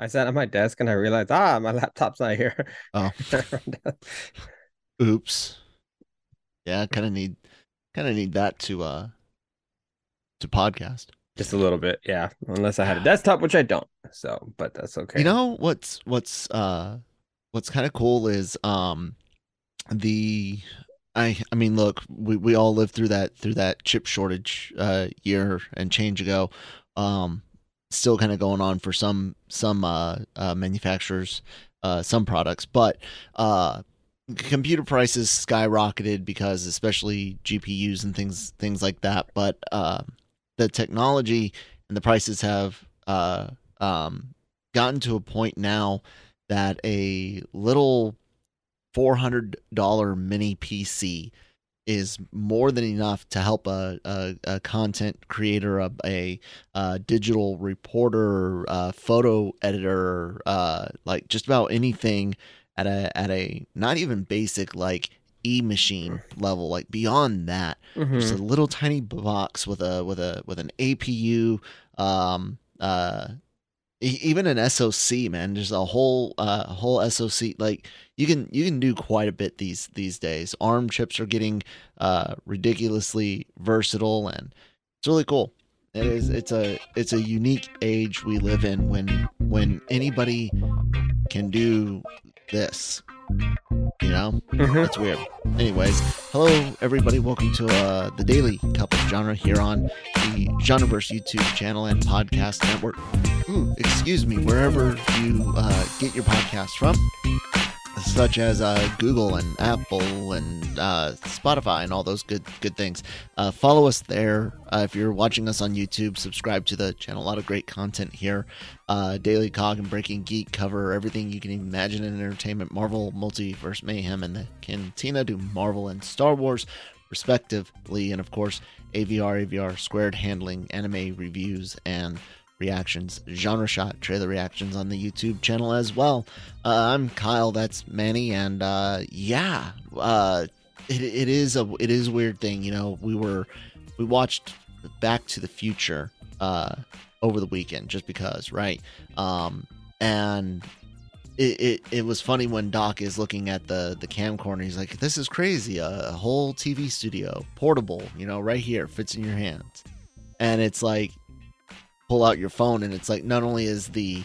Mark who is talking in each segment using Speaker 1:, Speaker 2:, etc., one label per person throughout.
Speaker 1: I sat at my desk and I realized, ah, my laptop's not here.
Speaker 2: Oh. Oops. Yeah, kind of need kind of need that to uh to podcast.
Speaker 1: Just a little bit, yeah. Unless I had a desktop, which I don't. So, but that's okay.
Speaker 2: You know what's what's uh what's kind of cool is um the I I mean look, we we all lived through that through that chip shortage uh year and change ago. Um still kind of going on for some some uh, uh manufacturers uh some products, but uh computer prices skyrocketed because especially GPUs and things things like that, but uh the technology and the prices have uh um gotten to a point now that a little $400 mini PC is more than enough to help a, a, a content creator, a, a, a digital reporter, a photo editor, uh, like just about anything at a at a not even basic like e machine level, like beyond that.
Speaker 1: Mhm.
Speaker 2: Just a little tiny box with a with a with an APU, um, uh, even an SoC, man. there's a whole uh, whole SoC. Like you can you can do quite a bit these these days. ARM chips are getting uh ridiculously versatile, and it's really cool. It is. It's a it's a unique age we live in when when anybody can do this. You know.
Speaker 1: Mhm.
Speaker 2: That's weird. Anyways, hello everybody. Welcome to uh, the Daily Cup of Genre here on the Genreverse YouTube channel and podcast network. Ooh, excuse me, wherever you uh, get your podcast from, such as uh, Google and Apple and uh, Spotify and all those good good things. Uh, follow us there. Uh, if you're watching us on YouTube, subscribe to the channel. A lot of great content here. Uh, Daily Cog and Breaking Geek cover everything you can imagine in entertainment, Marvel, Multiverse Mayhem, and the Cantina do Marvel and Star Wars, respectively. And of course, AVR, AVR squared handling anime reviews and reactions, genre shot trailer reactions on the YouTube channel as well. Uh, I'm Kyle, that's Manny, and uh, yeah, uh, it, it is a it is a weird thing. You know, we were we watched Back to the Future uh, over the weekend just because, right? Um, and it, it, it was funny when Doc is looking at the the camcorder. He's like, "This is crazy! A, whole TV studio, portable, you know, right here, fits in your hands." And it's like, pull out your phone, and it's like, not only is the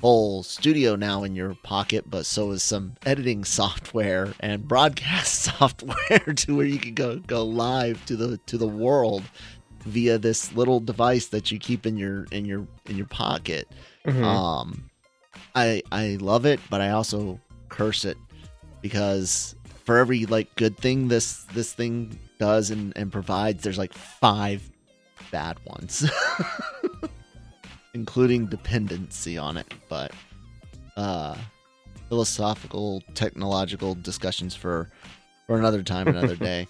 Speaker 2: whole studio now in your pocket, but so is some editing software and broadcast software to where you can go go live to the to the world via this little device that you keep in your in your in your pocket.
Speaker 1: Mhm.
Speaker 2: Um, I I love it, but I also curse it because for every like good thing this this thing does and, and provides, there's like five bad ones, including dependency on it. But uh, philosophical, technological discussions for for another time, another day.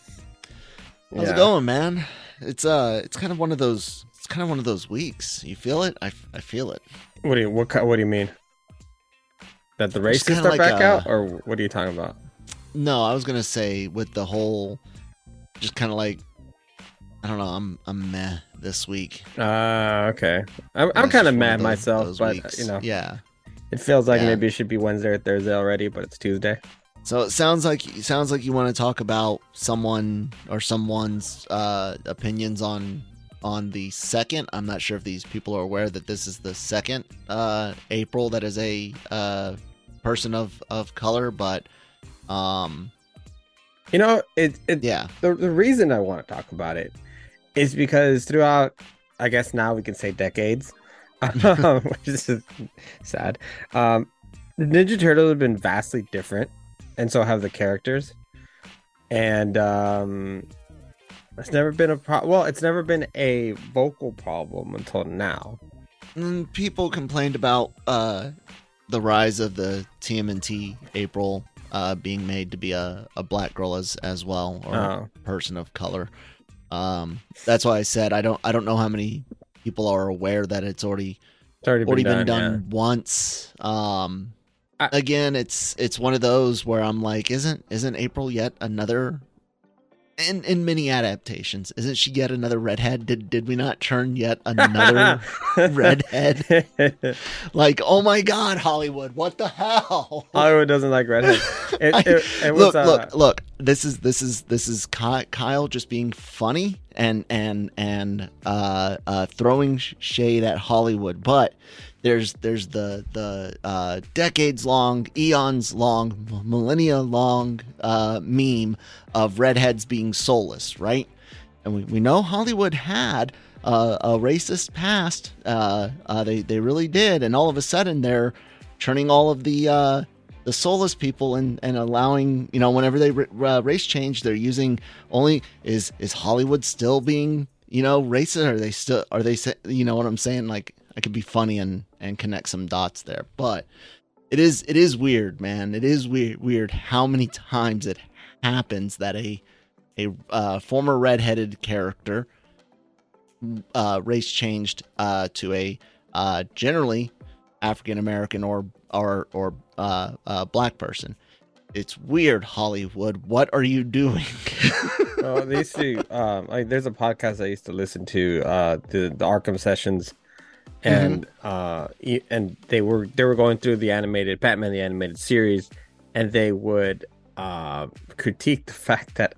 Speaker 2: How's
Speaker 1: Yeah.
Speaker 2: it going, man? It's uh, it's kind of one of those. It's kind of one of those weeks. You feel it? I, I feel it.
Speaker 1: What do you what what do you mean? That the racists are
Speaker 2: like
Speaker 1: back
Speaker 2: a-
Speaker 1: out, or what are you talking about?
Speaker 2: No, I was gonna say with the whole, just kind of like, I don't know. I'm I'm meh this week.
Speaker 1: Ah, okay. I'm, I'm kind of mad
Speaker 2: those-
Speaker 1: myself,
Speaker 2: those
Speaker 1: but
Speaker 2: weeks.
Speaker 1: you know,
Speaker 2: yeah.
Speaker 1: it feels like
Speaker 2: Yeah.
Speaker 1: maybe it should be Wednesday or Thursday already, but it's Tuesday.
Speaker 2: So it sounds like it sounds like you want to talk about someone or someone's uh, opinions on on the second. I'm not sure if these people are aware that this is the second uh, April that is a uh, person of of color, but um,
Speaker 1: You know, it it
Speaker 2: yeah,
Speaker 1: the the reason I want to talk about it is because throughout, I guess now we can say decades, um, which is sad. Um, the Ninja Turtles have been vastly different, and so have the characters. And um, it's never been a pro. Well, it's never been a vocal problem until now.
Speaker 2: And people complained about uh, the rise of the TMNT April uh, being made to be a, a black girl as as well or
Speaker 1: Oh.
Speaker 2: a person of color. Um, that's why I said I don't I don't know how many people are aware that it's already
Speaker 1: It's already been
Speaker 2: already
Speaker 1: done.
Speaker 2: done,
Speaker 1: yeah.
Speaker 2: once. Um,
Speaker 1: I-
Speaker 2: again, it's it's one of those where I'm like, isn't isn't April yet another in in many adaptations. Isn't she yet another redhead? Did did we not turn yet another redhead? like, oh my god, Hollywood, what the hell?
Speaker 1: Hollywood doesn't like redheads. It,
Speaker 2: I-
Speaker 1: it, it was,
Speaker 2: look,
Speaker 1: uh,
Speaker 2: look, look. This is this is this is Kyle just being funny and and and uh, uh, throwing shade at Hollywood, but there's there's the the uh, decades long, eons long, millennia long uh, meme of redheads being soulless, right? And we, we know Hollywood had uh, a racist past. Uh, they they really did, and all of a sudden they're turning all of the the soulless people and and allowing you know whenever they ra- race change, they're using only is is Hollywood still being you know racist? Are they still are they you know what I'm saying? Like I could be funny and and connect some dots there, but it is it is weird, man. It is weird weird how many times it happens that a a uh, former redheaded character uh, race changed uh, to a uh, generally African American or or or uh, uh, black person. It's weird, Hollywood. What are you doing?
Speaker 1: oh, they used to um like there's a podcast I used to listen to, uh the, the Arkham sessions and uh e- and they were they were going through the animated Batman the animated series and they would uh critique the fact that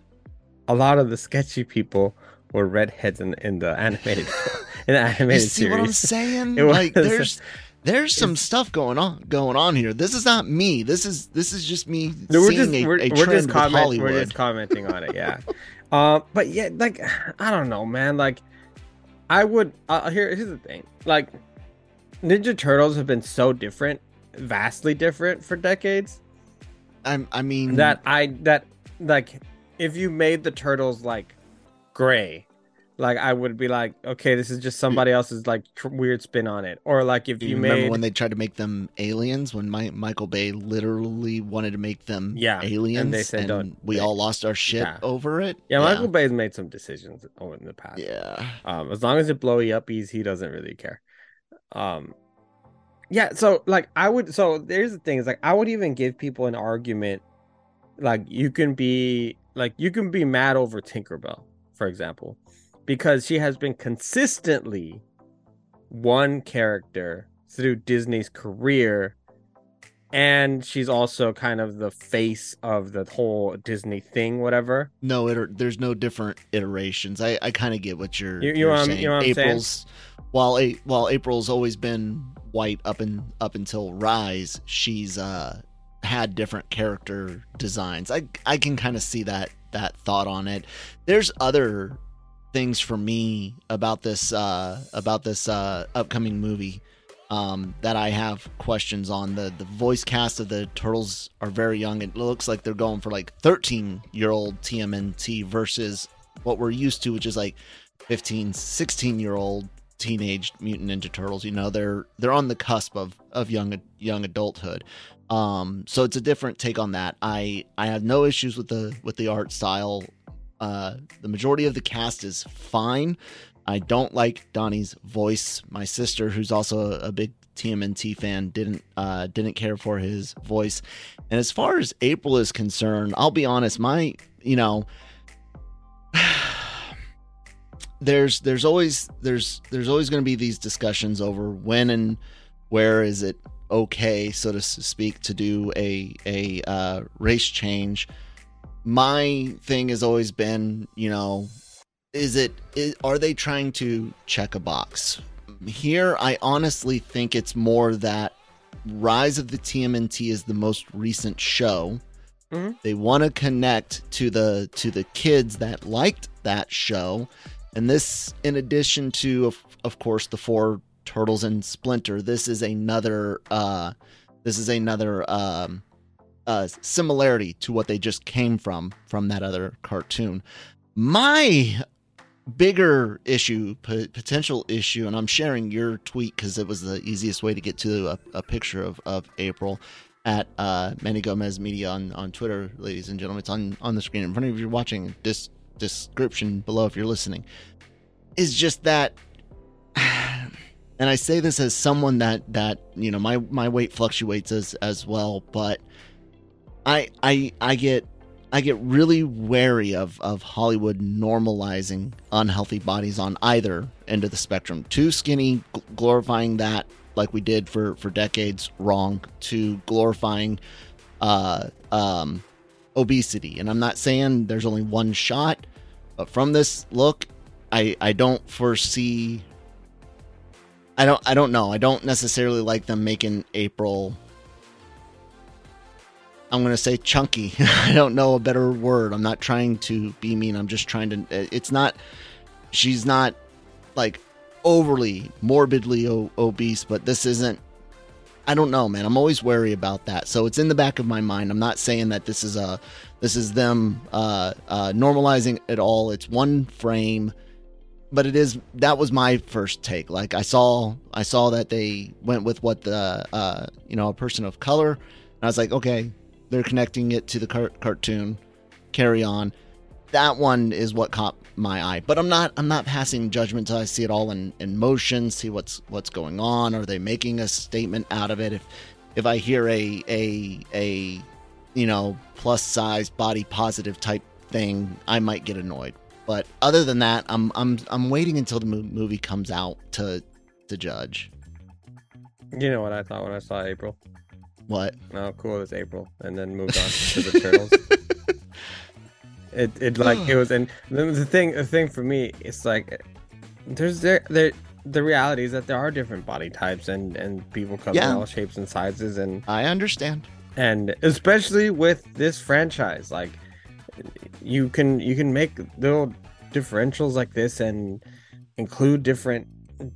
Speaker 1: a lot of the sketchy people were redheads in in the animated in the
Speaker 2: you
Speaker 1: animated
Speaker 2: see what I'm
Speaker 1: series.
Speaker 2: saying?
Speaker 1: It
Speaker 2: Like there's there's some stuff going on going on here. This is not me. This is this is just me
Speaker 1: No, we're
Speaker 2: seeing
Speaker 1: just
Speaker 2: a,
Speaker 1: we're,
Speaker 2: a
Speaker 1: we're
Speaker 2: trend
Speaker 1: just comment,
Speaker 2: Hollywood.
Speaker 1: we're just commenting on it, yeah. uh, but yeah, like I don't know, man. Like I would uh, here. Here's the thing. Like Ninja Turtles have been so different, vastly different for decades.
Speaker 2: I'm, I mean
Speaker 1: That I that like if you made the turtles like gray, like I would be like, okay, this is just somebody else's like tr- weird spin on it. Or like if you,
Speaker 2: you remember
Speaker 1: made
Speaker 2: when they tried to make them aliens? When My- Michael Bay literally wanted to make them
Speaker 1: Yeah, and
Speaker 2: aliens,
Speaker 1: they said,
Speaker 2: and
Speaker 1: "Don't-
Speaker 2: we all lost our shit
Speaker 1: Yeah.
Speaker 2: over it.
Speaker 1: yeah, Michael Bay's made some decisions over in the past.
Speaker 2: Yeah,
Speaker 1: Um, as long as it blow uppies, he doesn't really care. Um, yeah. So like I would. So there's the thing is like I would even give people an argument. Like you can be like you can be mad over Tinkerbell, for example, because she has been consistently one character through Disney's career. And she's also kind of the face of the whole Disney thing, whatever.
Speaker 2: no, it, there's no different iterations. I, I kind of get what you're,
Speaker 1: You- you
Speaker 2: you're
Speaker 1: know what I'm-
Speaker 2: saying.
Speaker 1: you know I'm saying?
Speaker 2: April's while a, while April's always been white up and up until Rise, she's uh had different character designs. I I can kind of see that that thought on it. There's other things for me about this uh about this uh upcoming movie um that I have questions on. The the voice cast of the turtles are very young. It looks like they're going for like 13 year old TMNT versus what we're used to which is like 15 16 year old teenage mutant ninja turtles. You know they're they're on the cusp of of young young adulthood. Um so it's a different take on that. I i have no issues with the with the art style uh the majority of the cast is fine. I don't like donnie's voice. My sister who's also a, big tmnt fan didn't uh didn't care for his voice. And as far as april is concerned i'll be honest my you know there's there's always there's there's always going to be these discussions over when and where is it okay so to speak to do a a uh, race change my thing has always been you know is it is, are they trying to check a box? Here i honestly think it's more that rise of the tmnt is the most recent show.
Speaker 1: Mhm.
Speaker 2: they want to connect to the to the kids that liked that show. And this in addition to of, of course the four turtles and splinter this is another uh this is another um uh similarity to what they just came from from that other cartoon. My bigger issue p- potential issue and i'm sharing your tweet because it was the easiest way to get to a, a picture of, of april at uh manny gomez media on on twitter ladies and gentlemen. It's on on the screen in front of you. You're watching this description below if you're listening. Is just that and I say this as someone that that you know my my weight fluctuates as as well but I I I get I get really wary of of Hollywood normalizing unhealthy bodies on either end of the spectrum. Too skinny, gl- glorifying that like we did for for decades, wrong. To glorifying uh, um, obesity, and I'm not saying there's only one shot, but from this look, I I don't foresee. I don't I don't know. I don't necessarily like them making April I'm going to say chunky. I don't know a better word. I'm not trying to be mean. I'm just trying to. It's not. She's not like overly morbidly o- obese, but this isn't. I don't know, man. I'm always wary about that. So it's in the back of my mind. I'm not saying that this is a. This is them uh, uh, normalizing it all. It's one frame, but it is. That was my first take. Like I saw, I saw that they went with what the uh, you know a person of color. And I was like, okay, they're connecting it to the car- cartoon. Carry on. That one is what caught my eye. But I'm not I'm not passing judgment until I see it all in, in motion, see what's what's going on. Are they making a statement out of it? If if I hear a a a you know plus size body positive type thing, I might get annoyed. But other than that, I'm I'm I'm waiting until the movie comes out to to judge.
Speaker 1: You know what I thought when I saw April?
Speaker 2: What?
Speaker 1: Oh, cool. It's April, and then moved on to the turtles. it it like it was, and the, the thing the thing for me, it's like there's there there the reality is that there are different body types and and people come
Speaker 2: Yeah.
Speaker 1: in all shapes and sizes and
Speaker 2: I understand.
Speaker 1: and especially with this franchise like you can you can make little differentials like this and include different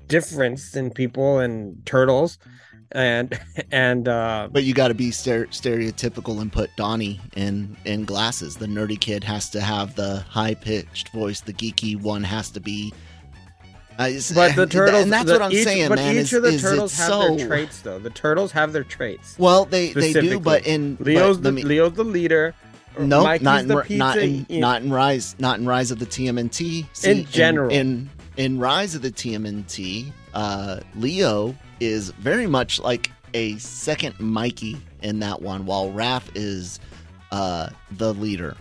Speaker 1: difference in people and turtles and and uh
Speaker 2: But you got to be stere- stereotypical and put Donnie in in glasses. The nerdy kid has to have the high pitched voice. The geeky one has to be. Uh,
Speaker 1: but the turtles
Speaker 2: and that's
Speaker 1: the-
Speaker 2: what I'm
Speaker 1: each,
Speaker 2: saying,
Speaker 1: but
Speaker 2: man.
Speaker 1: each
Speaker 2: is,
Speaker 1: of the
Speaker 2: is
Speaker 1: turtles have
Speaker 2: so...
Speaker 1: their traits though the turtles have their traits
Speaker 2: Well, they they do, but in but
Speaker 1: leo's the
Speaker 2: me-
Speaker 1: leo's the leader
Speaker 2: no, not in,
Speaker 1: pizza
Speaker 2: not in not in Rise, not in Rise of the TMNT.
Speaker 1: In general.
Speaker 2: in, in Rise of the TMNT, uh, Leo is very much like a second Mikey in that one, while Raph is uh, the leader.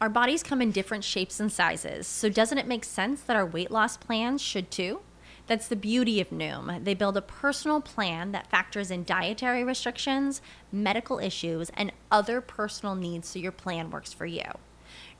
Speaker 3: Our bodies come in different shapes and sizes, so doesn't it make sense that our weight loss plans should too? That's the beauty of Noom. They build a personal plan that factors in dietary restrictions, medical issues, and other personal needs so your plan works for you.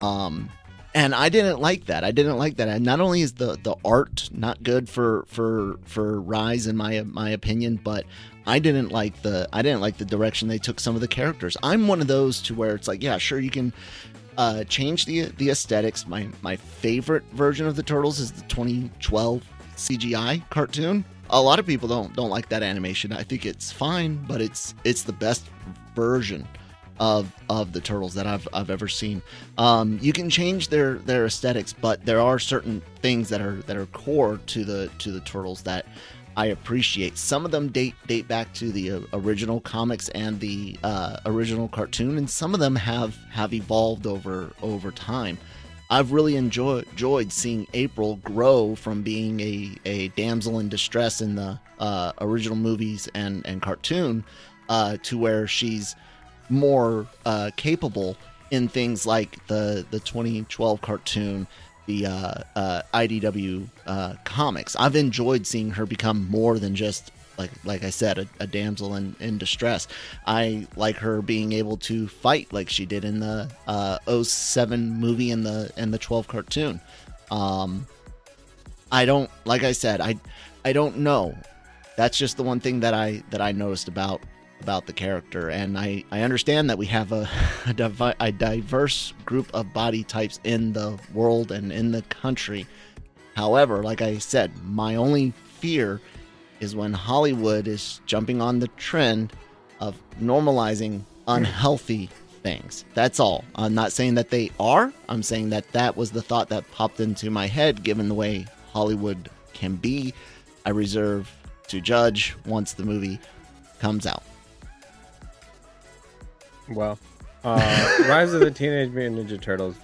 Speaker 2: Um, and I didn't like that. I didn't like that. And not only is the the art not good for for for Rise in my my opinion, but I didn't like the I didn't like the direction they took some of the characters. I'm one of those to where it's like, yeah, sure you can uh, change the the aesthetics. My my favorite version of the turtles is the 2012 CGI cartoon. A lot of people don't don't like that animation. I think it's fine, but it's it's the best version of of the turtles that I've I've ever seen. Um, you can change their their aesthetics, but there are certain things that are that are core to the to the turtles that I appreciate. Some of them date date back to the uh, original comics and the uh, original cartoon, and some of them have have evolved over over time. I've really enjoy, enjoyed seeing April grow from being a, a damsel in distress in the uh, original movies and, and cartoon uh, to where she's more uh, capable in things like the, the 2012 cartoon, the uh, uh, IDW uh, comics. I've enjoyed seeing her become more than just like like I said, a, a damsel in, in distress. I like her being able to fight like she did in the uh, 07 movie and the and the 12 cartoon. Um, I don't like I said I I don't know. That's just the one thing that I that I noticed about about the character, and I I understand that we have a a, divi- a diverse group of body types in the world and in the country. However, like I said, my only fear is when Hollywood is jumping on the trend of normalizing hmm. unhealthy things. That's all. I'm not saying that they are. I'm saying that that was the thought that popped into my head given the way Hollywood can be. I reserve to judge once the movie comes out.
Speaker 1: Well, uh, Rise of the Teenage Mutant Ninja Turtles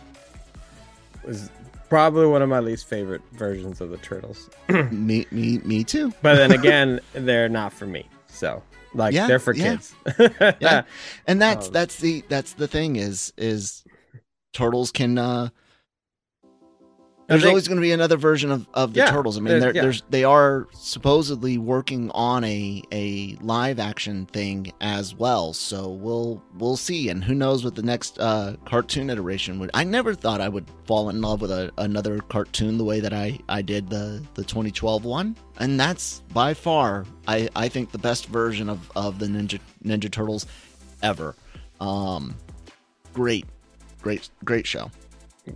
Speaker 1: was probably one of my least favorite versions of the Turtles.
Speaker 2: me, me, me too.
Speaker 1: But then again, they're not for me. So, like,
Speaker 2: Yeah,
Speaker 1: they're for
Speaker 2: yeah.
Speaker 1: kids.
Speaker 2: Yeah. And that's
Speaker 1: Um,
Speaker 2: that's the that's the thing is is turtles can uh there's
Speaker 1: think-
Speaker 2: always going to be another version of, of the
Speaker 1: Yeah,
Speaker 2: turtles. I mean,
Speaker 1: there-
Speaker 2: they're,
Speaker 1: yeah.
Speaker 2: there's they are supposedly working on a a live action thing as well. So we'll we'll see, and who knows what the next uh, cartoon iteration would. I never thought I would fall in love with a, another cartoon the way that I I did the the 2012 one, and that's by far I I think the best version of of the Ninja Ninja Turtles ever. Um, great, great, great show.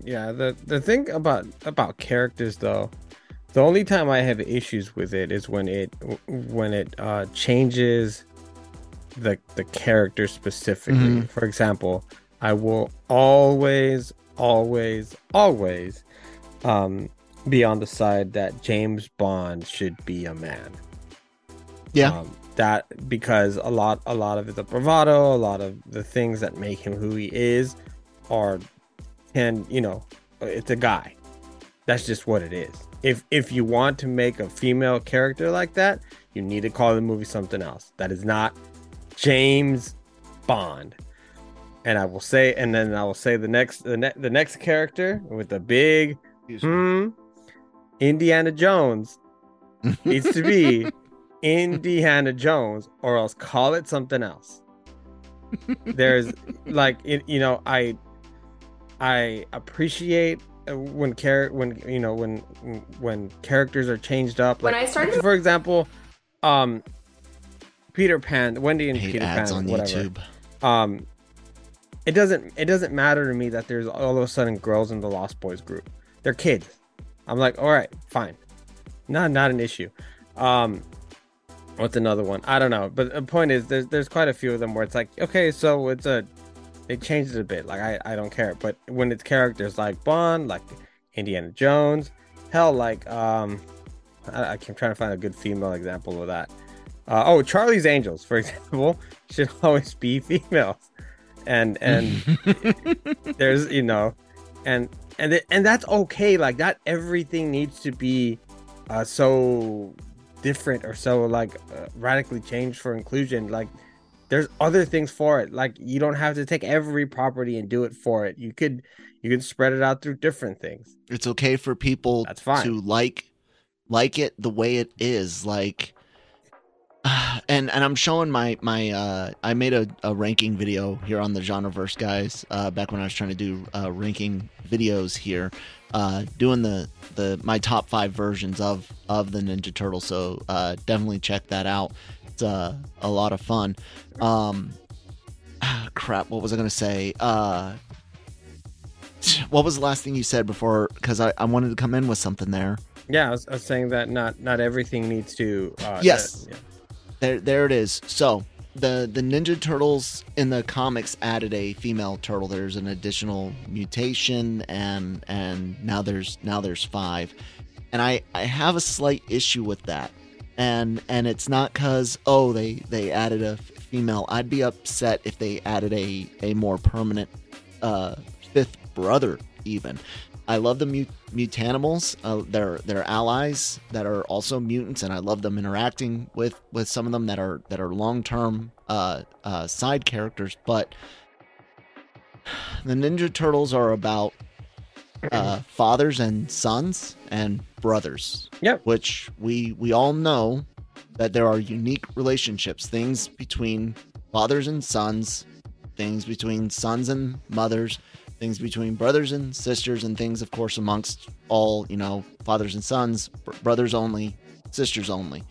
Speaker 1: Yeah, the the thing about about characters though, the only time I have issues with it is when it when it uh changes the the character specifically.
Speaker 2: Mhm.
Speaker 1: For example, I will always always always um be on the side that James Bond should be a man.
Speaker 2: Yeah.
Speaker 1: Um, that because a lot a lot of the bravado, a lot of the things that make him who he is are can, you know, it's a guy. That's just what it is. If if you want to make a female character like that, you need to call the movie something else. That is not James Bond. And I will say and then I will say the next the, ne- the next character with the big hmm Indiana Jones needs to be Indiana Jones, or else call it something else. There's like it, you know, I I appreciate uh, when char- when you know when when characters are changed up.
Speaker 4: When I started-
Speaker 1: for example, um, Peter Pan, Wendy and
Speaker 2: hate
Speaker 1: Peter
Speaker 2: ads
Speaker 1: Pan,
Speaker 2: on
Speaker 1: whatever.
Speaker 2: YouTube.
Speaker 1: um it doesn't it doesn't matter to me that there's all of a sudden girls in the lost boys group. They're kids. I'm like all right fine. Not not an issue. Um what's another one? I don't know but the point is there's there's quite a few of them where it's like okay so it's a it a bit like i i don't care but when it's characters like bond like indiana jones hell like um i, I keep trying to find a good female example of that. Uh, oh charlie's angels for example should always be females. And and there's you know and and it, and that's okay like that everything needs to be uh so different or so like uh, radically changed for inclusion like there's other things for it like you don't have to take every property and do it for it you could you could spread it out through different things
Speaker 2: It's okay for people
Speaker 1: That's fine.
Speaker 2: to like like it the way it is. Like and and I'm showing my my uh I made a, a ranking video here on the genreverse guys uh back when I was trying to do uh ranking videos here uh doing the the my top 5 versions of of the Ninja Turtle so uh definitely check that out uh, a lot of fun um crap what was I going to say uh what was the last thing you said before because I, I wanted to come in with something there
Speaker 1: yeah I was, I was saying that not not everything needs to uh
Speaker 2: Yes.
Speaker 1: that- yeah.
Speaker 2: There, there it is. So the the Ninja Turtles in the comics added a female turtle. There's an additional mutation, and and now there's now there's five, and I I have a slight issue with that, and and it's not because oh they they added a female. I'd be upset if they added a a more permanent uh fifth brother even. I love the mut- mutanimals. Uh, they're they're allies that are also mutants, and I love them interacting with with some of them that are that are long term uh, uh, side characters. But the Ninja Turtles are about uh, fathers and sons and brothers.
Speaker 1: Yep.
Speaker 2: Which we we all know that there are unique relationships, things between fathers and sons, things between sons and mothers, things between brothers and sisters, and things, of course, amongst all, you know, fathers and sons, br- brothers only, sisters only.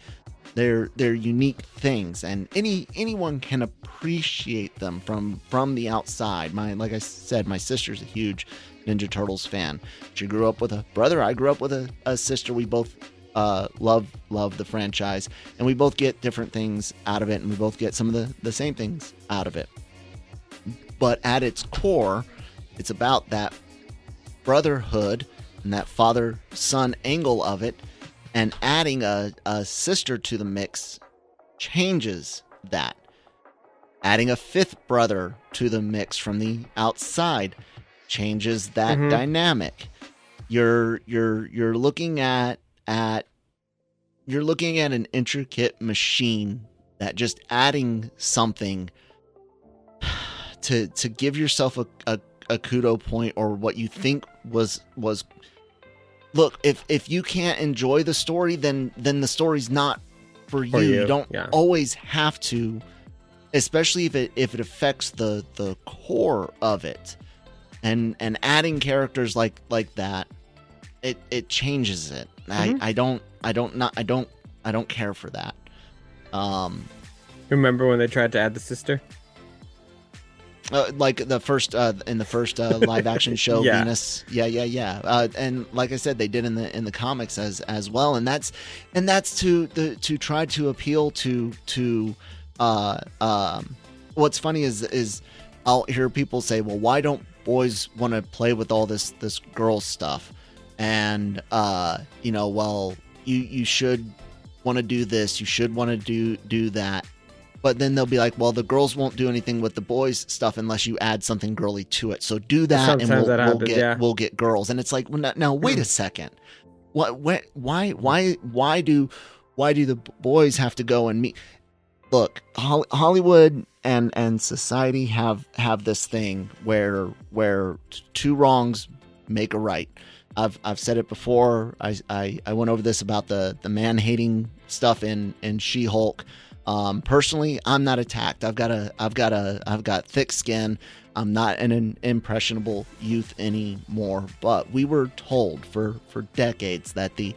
Speaker 2: They're they're unique things, and any anyone can appreciate them from from the outside. My like I said, my sister's a huge Ninja Turtles fan. She grew up with a brother. I grew up with a, a sister. We both uh, love love the franchise, and we both get different things out of it, and we both get some of the the same things out of it. But at its core, it's about that brotherhood and that father son angle of it and adding a, a sister to the mix changes that. Adding a fifth brother to the mix from the outside changes that
Speaker 1: Mhm.
Speaker 2: dynamic. You're you're you're looking at at you're looking at an intricate machine that just adding something to to give yourself a, a, a kudo point or what you think was was look if if you can't enjoy the story then then the story's not for you
Speaker 1: For
Speaker 2: you,
Speaker 1: you,
Speaker 2: don't
Speaker 1: yeah.
Speaker 2: always have to especially if it if it affects the the core of it and and adding characters like like that it it changes it
Speaker 1: Mhm.
Speaker 2: i i don't i don't not i don't i don't care for that um
Speaker 1: Remember when they tried to add the sister?
Speaker 2: Uh, like the first uh, in the first uh, live action show
Speaker 1: Yeah.
Speaker 2: Venus yeah yeah yeah uh, and like I said they did in the in the comics as as well and that's and that's to the to try to appeal to to uh um what's funny is is I'll hear people say well why don't boys want to play with all this this girl stuff and uh you know well you you should want to do this you should want to do do that but then they'll be like, well, the girls won't do anything with the boys stuff unless you add something girly to it. So do that, and we'll,
Speaker 1: that
Speaker 2: we'll get
Speaker 1: yeah.
Speaker 2: we'll get girls. And it's like, well, now, now wait a second, what, what, why, why, why do, why do the boys have to go and meet? Look, Hol- Hollywood and and society have have this thing where where two wrongs make a right. I've I've said it before. I I, I went over this about the the man hating stuff in in She Hulk. Um, personally, I'm not attacked. I've got a, I've got a, I've got thick skin. I'm not an, an impressionable youth anymore. But we were told for for decades that the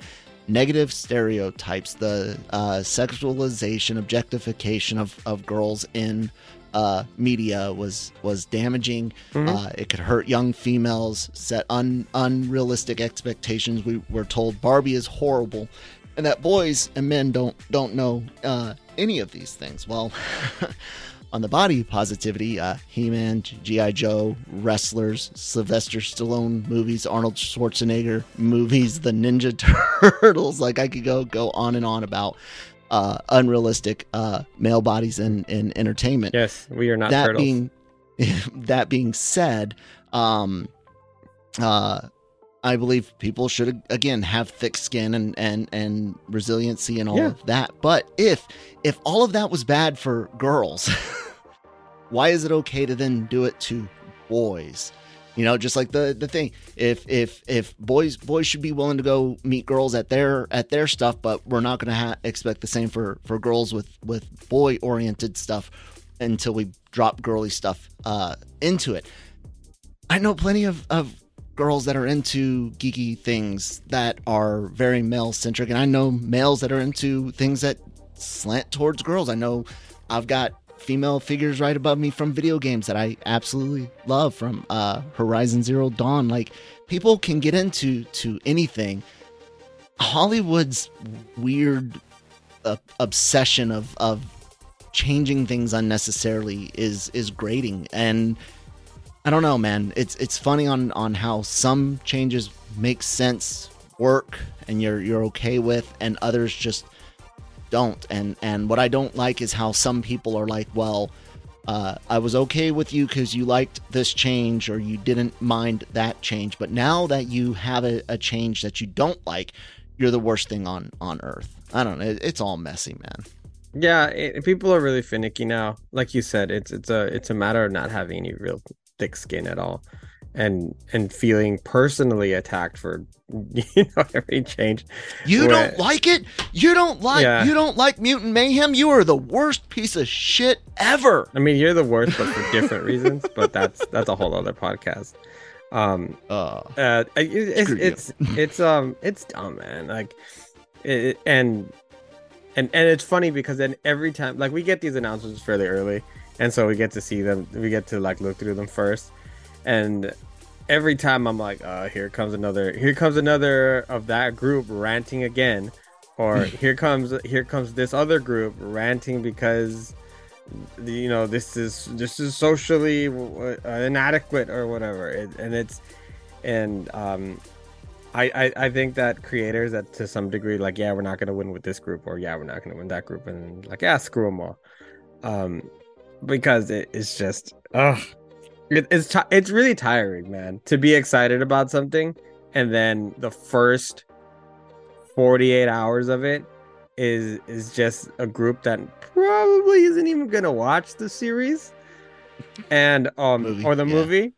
Speaker 2: negative stereotypes, the uh, sexualization, objectification of of girls in uh, media was was damaging.
Speaker 1: Mhm.
Speaker 2: Uh, it could hurt young females, set un, unrealistic expectations. We were told Barbie is horrible, and that boys and men don't don't know uh, any of these things. Well, on the body positivity, uh, He-Man, GI Joe, wrestlers, Sylvester Stallone movies, Arnold Schwarzenegger movies, the Ninja Turtles. Like I could go go on and on about uh, unrealistic uh, male bodies in, in entertainment
Speaker 1: Yes, we are not
Speaker 2: that
Speaker 1: turtles.
Speaker 2: being that being said um uh i believe people should again have thick skin and and and resiliency and all
Speaker 1: Yeah.
Speaker 2: of that. But if if all of that was bad for girls why is it okay to then do it to boys? You know just like the the thing if if if boys boys should be willing to go meet girls at their at their stuff but we're not going to ha- expect the same for for girls with with boy oriented stuff until we drop girly stuff uh into it. I know plenty of of girls that are into geeky things that are very male centric and i know males that are into things that slant towards girls i know i've got female figures right above me from video games that I absolutely love from uh, Horizon Zero Dawn. Like people can get into to anything. Hollywood's weird uh, obsession of of changing things unnecessarily is is grating and I don't know man. It's it's funny on on how some changes make sense work and you're you're okay with and others just don't. And and what i don't like is how some people are like well uh, i was okay with you because you liked this change or you didn't mind that change. But now that you have a, a change that you don't like you're the worst thing on on earth. I don't know. It, it's all messy man.
Speaker 1: Yeah, it, people are really finicky now. Like you said, it's it's a it's a matter of not having any real thick skin at all, and and feeling personally attacked for you know every change.
Speaker 2: you don't like it you don't like
Speaker 1: Yeah.
Speaker 2: you don't like mutant mayhem you are the worst piece of shit ever
Speaker 1: I mean, you're the worst, but for different reasons. But that's that's a whole other podcast. Um,
Speaker 2: uh
Speaker 1: uh, it, it's it's it's um it's dumb, man. Like, it, and and and it's funny because then every time like we get these announcements fairly early and so we get to see them we get to like look through them first. And every time i'm like uh here comes another here comes another of that group ranting again or here comes here comes this other group ranting because you know this is this is socially uh, inadequate or whatever. It, and it's and um I, I, I think that creators that to some degree like yeah we're not gonna win with this group or yeah we're not gonna win that group and like yeah screw them all, um, because it, it's just ugh, it, it's t- it's really tiring man to be excited about something and then the first forty eight hours of it is is just a group that probably isn't even gonna watch the series and um
Speaker 2: Movie,
Speaker 1: or the
Speaker 2: yeah.
Speaker 1: movie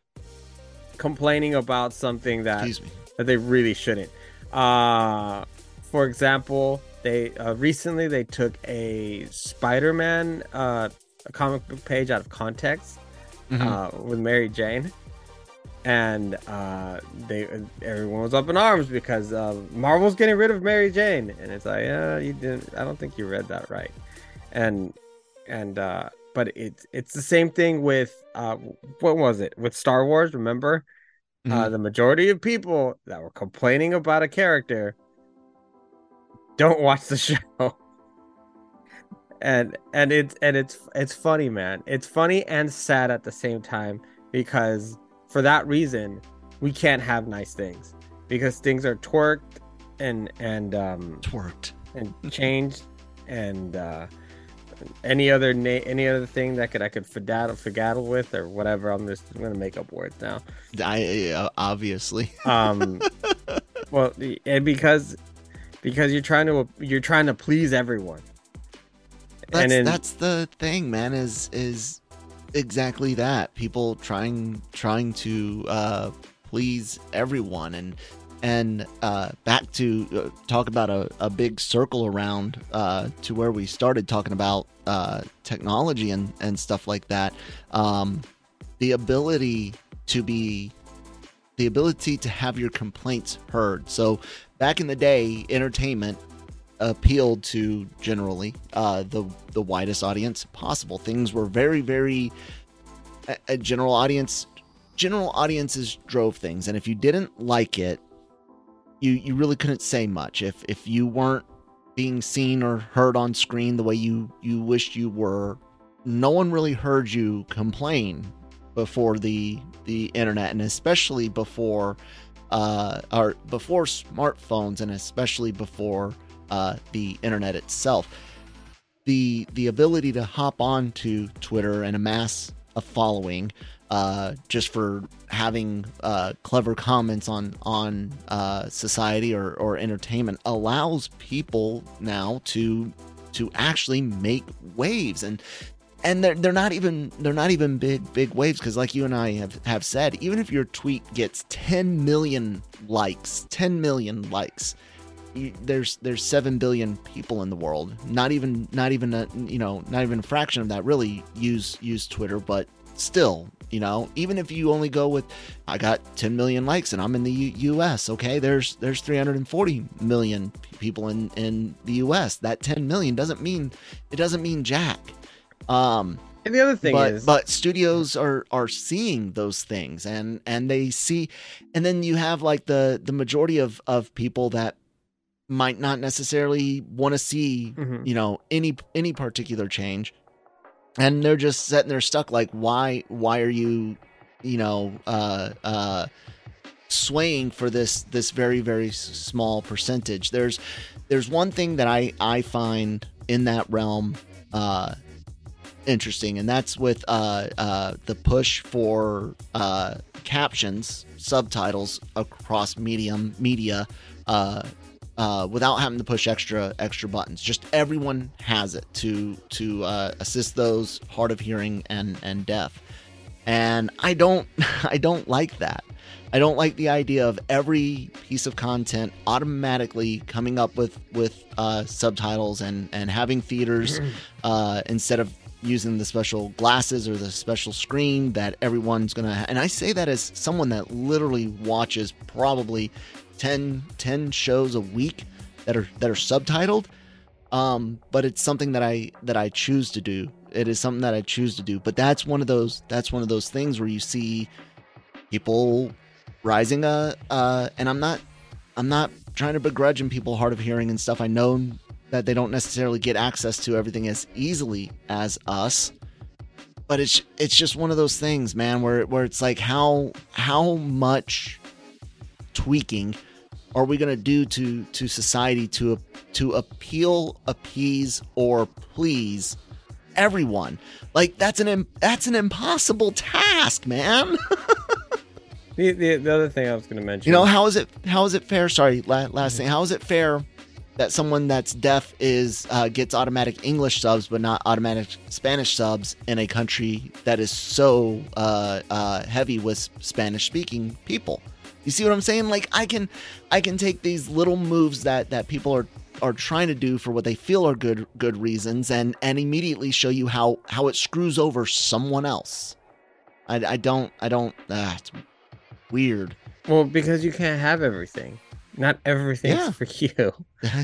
Speaker 1: complaining about something that that they really shouldn't. Uh, for example, they uh, recently they took a Spider-Man uh, a comic book page out of context
Speaker 2: Mhm.
Speaker 1: uh, with Mary Jane, and uh, they everyone was up in arms because uh, Marvel's getting rid of Mary Jane, and it's like, uh, you didn't. I don't think you read that right, and and uh, but it's it's the same thing with uh, what was it with Star Wars? Remember? uh, the majority of people that were complaining about a character don't watch the show and and it's and it's it's funny man it's funny and sad at the same time because for that reason we can't have nice things because things are twerked and and um
Speaker 2: Twerked.
Speaker 1: and changed and uh any other na- any other thing that could I could fadaddle fadaddle with or whatever I'm just I'm gonna make up words now
Speaker 2: I uh, obviously.
Speaker 1: um well and because because you're trying to you're trying to please everyone
Speaker 2: That's
Speaker 1: then
Speaker 2: that's the thing, man. Is is exactly that. People trying trying to uh, please everyone, and and uh, back to uh, talk about a, a big circle around uh, to where we started talking about uh, technology and and stuff like that. Um, the ability to be the ability to have your complaints heard. So back in the day, entertainment appealed to generally uh, the the widest audience possible. Things were very very a, a general audience. General audiences drove things, and if you didn't like it, you you really couldn't say much. If if you weren't being seen or heard on screen the way you you wished you were, no one really heard you complain before the the internet, and especially before uh, or before smartphones, and especially before uh, the internet itself. The the ability to hop on to Twitter and amass a following uh, just for having uh, clever comments on on uh, society or, or entertainment allows people now to to actually make waves and and they're, they're not even they're not even big big waves because like you and i have, have said even if your tweet gets 10 million likes 10 million likes you, there's there's 7 billion people in the world. Not even not even a you know not even a fraction of that really use use twitter but still you know even if you only go with i got 10 million likes and i'm in the U- us okay there's there's 340 million people in in the us that 10 million doesn't mean it doesn't mean jack. Um
Speaker 1: and the other thing
Speaker 2: but
Speaker 1: is
Speaker 2: but studios are are seeing those things and and they see and then you have like the the majority of of people that might not necessarily want to see
Speaker 1: Mhm.
Speaker 2: you know any any particular change and they're just sitting there stuck like why why are you you know uh uh swaying for this this very very small percentage there's there's one thing that i i find in that realm uh interesting and that's with uh uh the push for uh captions subtitles across medium media uh uh, without having to push extra extra buttons. Just everyone has it to to uh, assist those hard of hearing and and deaf. And I don't I don't like that. I don't like the idea of every piece of content automatically coming up with with uh, subtitles and and having theaters uh, instead of using the special glasses or the special screen that everyone's gonna. Ha- and I say that as someone that literally watches probably 10, 10 shows a week that are that are subtitled. Um, but it's something that I that I choose to do. It is something that I choose to do. But that's one of those that's one of those things where you see people rising uh uh and I'm not I'm not trying to begrudge in people hard of hearing and stuff. I know that they don't necessarily get access to everything as easily as us. But it's it's just one of those things, man, where where it's like how how much tweaking are we going to do to to society to to appeal, appease, or please everyone? Like that's an that's an impossible task, man.
Speaker 1: The, the, the other thing I was going to mention,
Speaker 2: you know, how is it how is it fair? Sorry, la- last thing. How is it fair that someone that's deaf is uh, gets automatic English subs but not automatic Spanish subs in a country that is so uh, uh, heavy with Spanish speaking people? You see what I'm saying? Like I can I can take these little moves that that people are are trying to do for what they feel are good good reasons and and immediately show you how how it screws over someone else. I, I don't I don't it's weird.
Speaker 1: well, because you can't have everything. Not everything's
Speaker 2: Yeah.
Speaker 1: for you,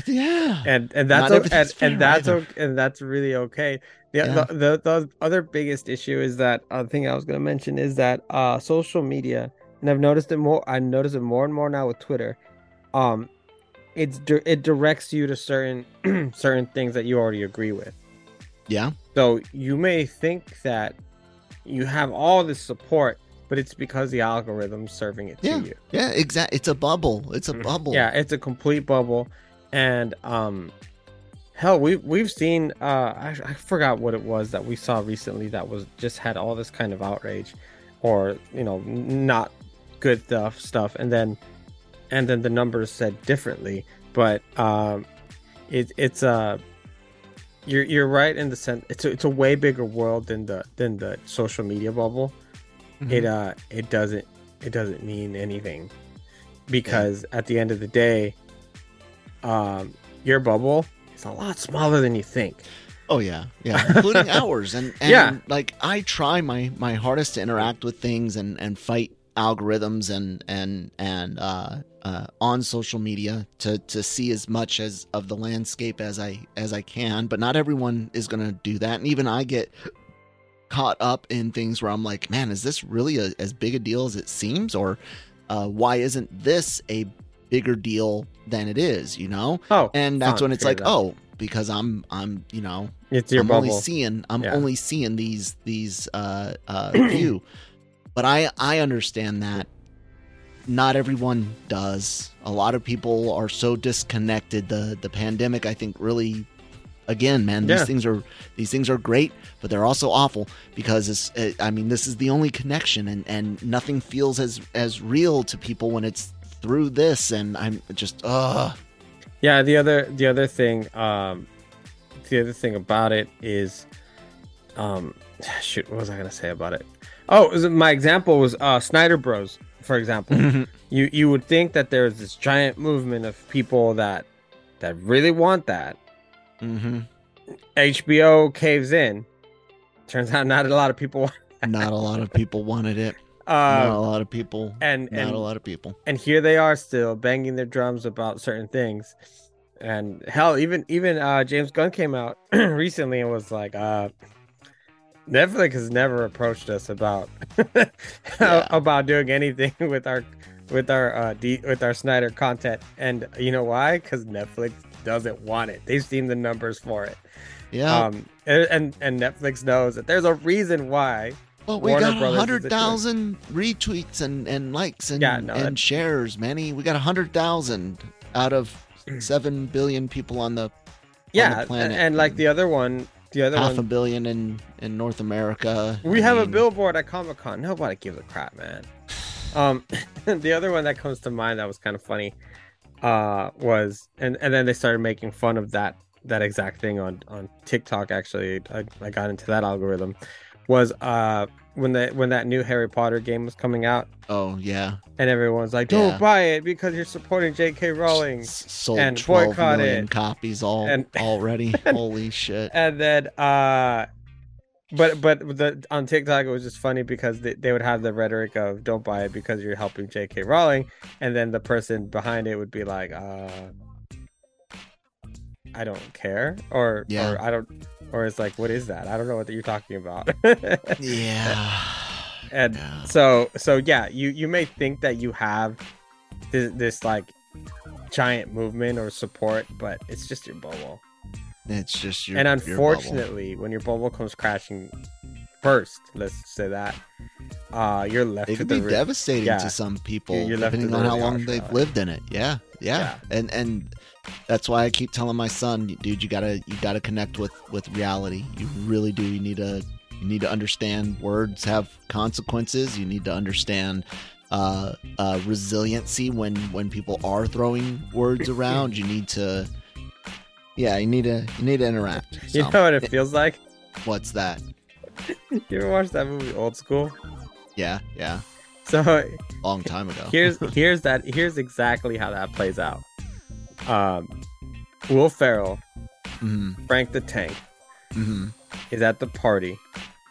Speaker 2: yeah.
Speaker 1: and and that's
Speaker 2: Not
Speaker 1: o-
Speaker 2: everything's
Speaker 1: and, and that's okay, and that's really okay. The,
Speaker 2: Yeah.
Speaker 1: the, the the other biggest issue is that uh, thing I was going to mention is that uh, social media, and I've noticed it more. I notice it more and more now with Twitter. Um, it's it directs you to certain certain things that you already agree with.
Speaker 2: Yeah.
Speaker 1: So you may think that you have all this support, but it's because the algorithm's serving it
Speaker 2: Yeah.
Speaker 1: to you.
Speaker 2: Yeah, exactly. It's a bubble. It's a bubble.
Speaker 1: Yeah, it's a complete bubble, and um, hell, we we've seen. Uh, I, I forgot what it was that we saw recently that was just had all this kind of outrage, or you know, not good stuff stuff, and then and then the numbers said differently, but um, it it's uh you're you're right in the sense it's a, it's a way bigger world than the than the social media bubble
Speaker 2: Mhm.
Speaker 1: it uh it doesn't it doesn't mean anything because at the end of the day um your bubble is a lot smaller than you think
Speaker 2: Oh yeah, yeah, including ours. And, and
Speaker 1: Yeah.
Speaker 2: like I try my my hardest to interact with things and and fight algorithms and and and uh, uh, on social media to to see as much as of the landscape as I as I can. But not everyone is gonna do that, and even I get caught up in things where I'm like, man, is this really a, as big a deal as it seems, or uh, why isn't this a bigger deal than it is? You know,
Speaker 1: oh
Speaker 2: and that's when it's like,
Speaker 1: out.
Speaker 2: oh, because I'm I'm you know
Speaker 1: it's your
Speaker 2: I'm
Speaker 1: bubble
Speaker 2: only seeing I'm
Speaker 1: Yeah.
Speaker 2: only seeing these these uh uh view. But I I understand that not everyone does. A lot of people are so disconnected. The the pandemic I think really again, man, these
Speaker 1: Yeah.
Speaker 2: things are these things are great, but they're also awful because it's it, I mean, this is the only connection and and nothing feels as as real to people when it's through this and I'm just uh
Speaker 1: yeah the other the other thing um the other thing about it is um shoot what was i gonna say about it oh it my example was uh snyder bros for example you you would think that there's this giant movement of people that that really want that
Speaker 2: Mm-hmm.
Speaker 1: hbo caves in turns out not a lot of people
Speaker 2: not a lot of people wanted it. not a
Speaker 1: uh,
Speaker 2: lot of people.
Speaker 1: and
Speaker 2: Not
Speaker 1: and
Speaker 2: a lot of people.
Speaker 1: and here they are still banging their drums about certain things and hell even even uh james gunn came out recently and was like uh netflix has never approached us about
Speaker 2: Yeah.
Speaker 1: about doing anything with our with our uh D, with our snyder content and you know why because netflix doesn't want it they've seen the numbers for it
Speaker 2: Yeah.
Speaker 1: um and, and and netflix knows that there's a reason why
Speaker 2: Well, we
Speaker 1: Warner
Speaker 2: got hundred thousand retweets and, and likes and,
Speaker 1: Yeah, no,
Speaker 2: and shares, Manny. We got hundred thousand out of seven billion people on the
Speaker 1: yeah
Speaker 2: planet.
Speaker 1: and, and like the other one the other
Speaker 2: half
Speaker 1: one
Speaker 2: a billion in in North America.
Speaker 1: We
Speaker 2: I
Speaker 1: have a billboard at Comic Con. Nobody gives a crap, man. Um, the other one that comes to mind that was kind of funny, uh, was and and then they started making fun of that that exact thing on on TikTok. Actually, I, I got into that algorithm. Was uh when the when that new Harry Potter game was coming out,
Speaker 2: Oh yeah,
Speaker 1: and everyone's like, "Don't
Speaker 2: Yeah.
Speaker 1: buy it because you're supporting J.K. Rowling."
Speaker 2: S- sold
Speaker 1: and
Speaker 2: twelve
Speaker 1: boycott
Speaker 2: million
Speaker 1: it.
Speaker 2: copies all
Speaker 1: And-
Speaker 2: already. Holy shit!
Speaker 1: and then uh but but the on TikTok it was just funny because they, they would have the rhetoric of don't buy it because you're helping J.K. Rowling, and then the person behind it would be like, uh, I don't care or
Speaker 2: Yeah.
Speaker 1: or I don't or it's like what is that? I don't know what you're talking about.
Speaker 2: Yeah.
Speaker 1: and
Speaker 2: Yeah.
Speaker 1: so so yeah, you you may think that you have this, this like giant movement or support, but it's just your bubble.
Speaker 2: It's just your
Speaker 1: and
Speaker 2: your
Speaker 1: unfortunately, when your bubble comes crashing first, let's say that, uh, you're left
Speaker 2: it could be
Speaker 1: re-
Speaker 2: devastating
Speaker 1: yeah.
Speaker 2: to some people
Speaker 1: You're left
Speaker 2: depending on how long they've lived in it yeah, yeah
Speaker 1: Yeah.
Speaker 2: and and that's why i keep telling my son dude you gotta you gotta connect with with reality. You really do. You need to you need to understand words have consequences. You need to understand uh, uh resiliency when when people are throwing words around. You need to yeah you need to you need to interact.
Speaker 1: You know what it feels like?
Speaker 2: what's that?
Speaker 1: You ever watch that movie Old School?
Speaker 2: yeah yeah.
Speaker 1: So
Speaker 2: long time ago.
Speaker 1: here's here's that here's exactly how that plays out. Um, Will Ferrell,
Speaker 2: hmm
Speaker 1: Frank the Tank,
Speaker 2: hmm
Speaker 1: is at the party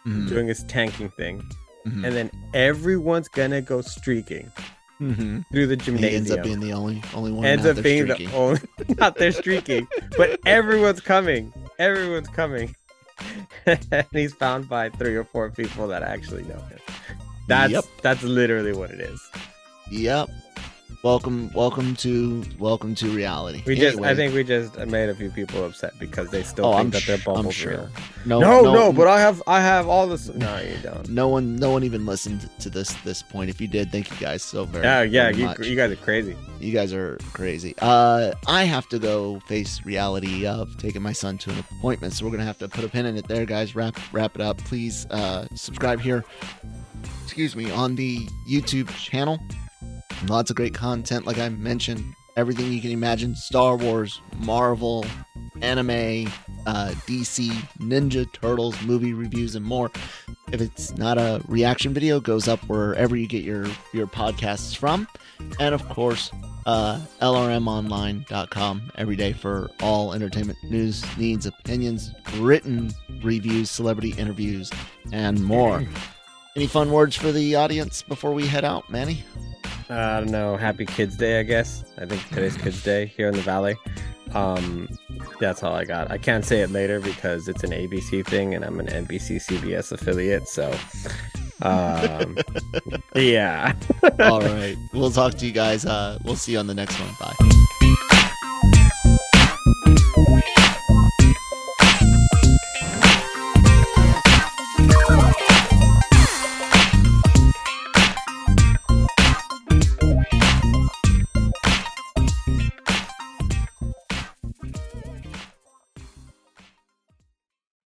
Speaker 2: hmm
Speaker 1: doing his tanking thing,
Speaker 2: hmm
Speaker 1: and then everyone's gonna go streaking
Speaker 2: hmm
Speaker 1: through the gymnasium.
Speaker 2: He ends up being the only only one
Speaker 1: ends up being
Speaker 2: streaking.
Speaker 1: the only not there streaking, but everyone's coming. Everyone's coming. and he's found by three or four people that actually know him. That's
Speaker 2: Yep.
Speaker 1: that's literally what it is.
Speaker 2: Yep. Welcome, welcome to welcome to reality.
Speaker 1: We just I think we just made a few people upset because they still
Speaker 2: Oh,
Speaker 1: think
Speaker 2: I'm
Speaker 1: that their
Speaker 2: sh-
Speaker 1: bubble's
Speaker 2: I'm sure.
Speaker 1: real.
Speaker 2: No,
Speaker 1: No,
Speaker 2: no,
Speaker 1: no, but I have I have all this No, you don't.
Speaker 2: no one, no one even listened to this this point. If you did, thank you guys so very, much.
Speaker 1: Yeah, yeah,
Speaker 2: very
Speaker 1: you,
Speaker 2: much.
Speaker 1: you guys are crazy.
Speaker 2: You guys are crazy. Uh, I have to go face reality of taking my son to an appointment, so we're gonna have to put a pin in it there, guys. Wrap wrap it up. Please uh, subscribe here. Excuse me on the YouTube channel. Lots of great content, like I mentioned. Everything you can imagine: Star Wars, Marvel, anime, uh, DC, Ninja Turtles, movie reviews, and more. If it's not a reaction video, it goes up wherever you get your your podcasts from, and of course uh, lrmonline.com every day for all entertainment news, needs, opinions, written reviews, celebrity interviews, and more. Any fun words for the audience before we head out, Manny?
Speaker 1: Uh, I don't know. Happy Kids Day, I guess. I think today's Kids Day here in the Valley. Um, that's all I got. I can't say it later because it's an ABC thing, and I'm an NBC CBS affiliate. So, um, yeah.
Speaker 2: All right. We'll talk to you guys. Uh, we'll see you on the next one. Bye.